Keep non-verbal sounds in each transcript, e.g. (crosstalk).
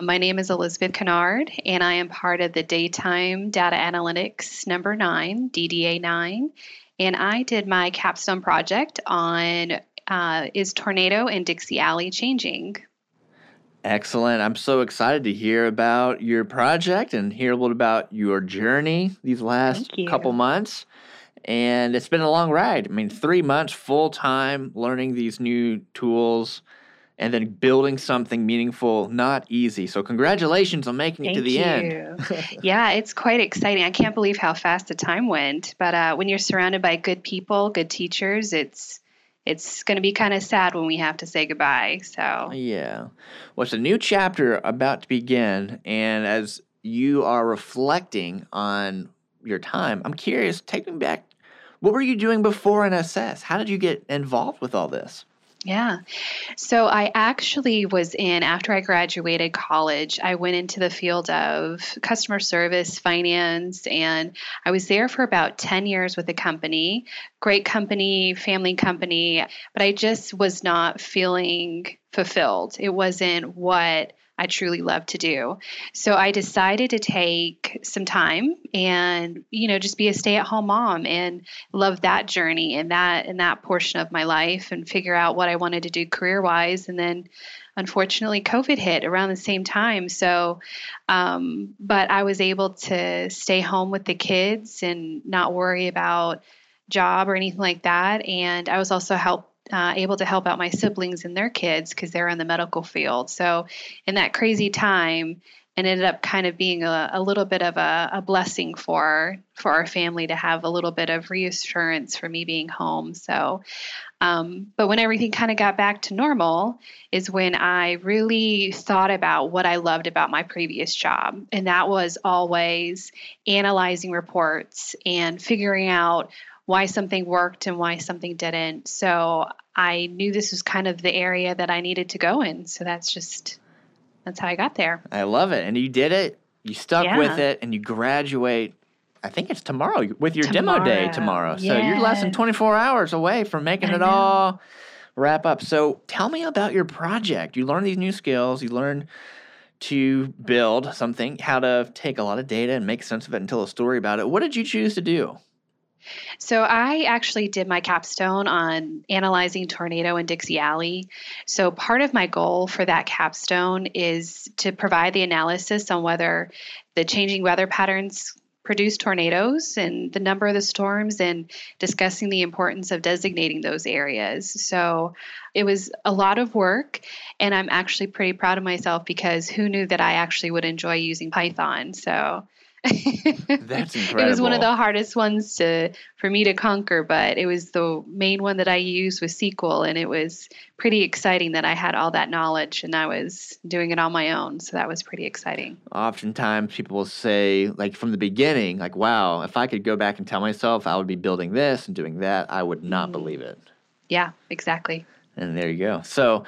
My name is Elizabeth Kinnard, and I am part of the Daytime Data Analytics number nine, DDA nine. And I did my capstone project on uh, Is Tornado and Dixie Alley Changing? Excellent. I'm so excited to hear about your project and hear a little about your journey these last couple months. And it's been a long ride. I mean, three months full time learning these new tools and then building something meaningful, not easy. So, congratulations on making Thank it to the you. end. (laughs) yeah, it's quite exciting. I can't believe how fast the time went. But uh, when you're surrounded by good people, good teachers, it's it's going to be kind of sad when we have to say goodbye. So, yeah. Well, it's a new chapter about to begin. And as you are reflecting on your time, I'm curious, take me back. What were you doing before NSS? How did you get involved with all this? Yeah. So I actually was in, after I graduated college, I went into the field of customer service, finance, and I was there for about 10 years with a company. Great company, family company, but I just was not feeling fulfilled. It wasn't what I truly love to do. So I decided to take some time and, you know, just be a stay-at-home mom and love that journey and that and that portion of my life and figure out what I wanted to do career-wise. And then unfortunately COVID hit around the same time. So um, but I was able to stay home with the kids and not worry about job or anything like that. And I was also helped uh, able to help out my siblings and their kids because they're in the medical field. So, in that crazy time, and ended up kind of being a, a little bit of a, a, blessing for for our family to have a little bit of reassurance for me being home. So, um, but when everything kind of got back to normal, is when I really thought about what I loved about my previous job, and that was always analyzing reports and figuring out why something worked and why something didn't. So I knew this was kind of the area that I needed to go in. So that's just that's how I got there. I love it. And you did it. You stuck yeah. with it and you graduate I think it's tomorrow with your tomorrow. demo day tomorrow. So you're less than 24 hours away from making it all wrap up. So tell me about your project. You learn these new skills, you learn to build something, how to take a lot of data and make sense of it and tell a story about it. What did you choose to do? So I actually did my capstone on analyzing tornado in Dixie Alley. So part of my goal for that capstone is to provide the analysis on whether the changing weather patterns produce tornadoes and the number of the storms and discussing the importance of designating those areas. So it was a lot of work and I'm actually pretty proud of myself because who knew that I actually would enjoy using Python. So That's incredible. (laughs) it was one of the hardest ones to for me to conquer, but it was the main one that I used with SQL, and it was pretty exciting that I had all that knowledge and I was doing it on my own. So that was pretty exciting. Oftentimes, people will say, like from the beginning, like, "Wow, if I could go back and tell myself I would be building this and doing that, I would not mm. believe it." Yeah, exactly. And there you go. So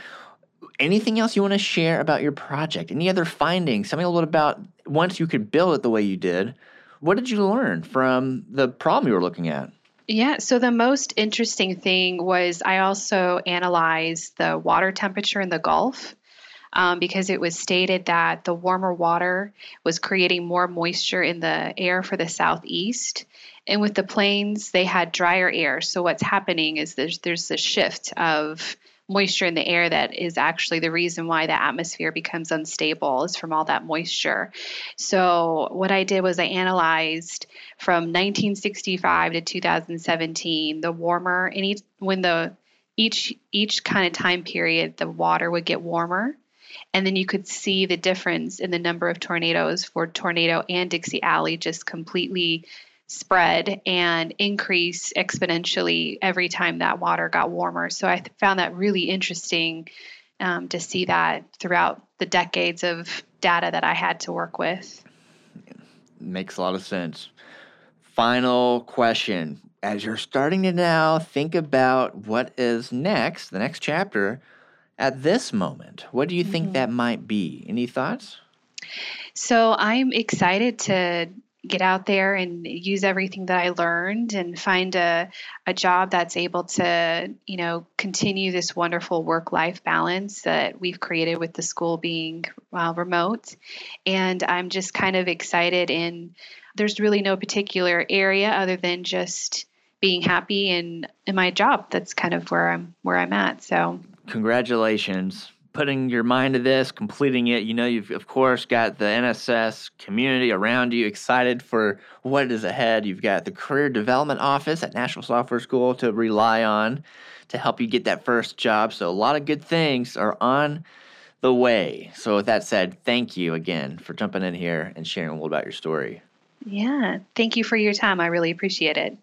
anything else you want to share about your project? Any other findings? Tell me a little bit about once you could build it the way you did. What did you learn from the problem you were looking at? Yeah, so the most interesting thing was I also analyzed the water temperature in the Gulf. Um, because it was stated that the warmer water was creating more moisture in the air for the southeast. And with the plains, they had drier air. So what's happening is there's there's a shift of moisture in the air that is actually the reason why the atmosphere becomes unstable is from all that moisture. So what I did was I analyzed from 1965 to 2017 the warmer any when the each each kind of time period the water would get warmer and then you could see the difference in the number of tornadoes for tornado and Dixie Alley just completely spread and increase exponentially every time that water got warmer. So I found that really interesting um, to see that throughout the decades of data that I had to work with. Makes a lot of sense. Final question. As you're starting to now think about what is next, the next chapter, at this moment, what do you think mm-hmm. that might be? Any thoughts? So I'm excited to get out there and use everything that I learned and find a, a job that's able to, you know, continue this wonderful work life balance that we've created with the school being uh, remote. And I'm just kind of excited in there's really no particular area other than just being happy in in my job. That's kind of where I'm where I'm at. So congratulations putting your mind to this, completing it. You know, you've of course got the NSS community around you, excited for what is ahead. You've got the career development office at Nashville Software School to rely on to help you get that first job. So a lot of good things are on the way. So with that said, thank you again for jumping in here and sharing a little about your story. Yeah, thank you for your time. I really appreciate it.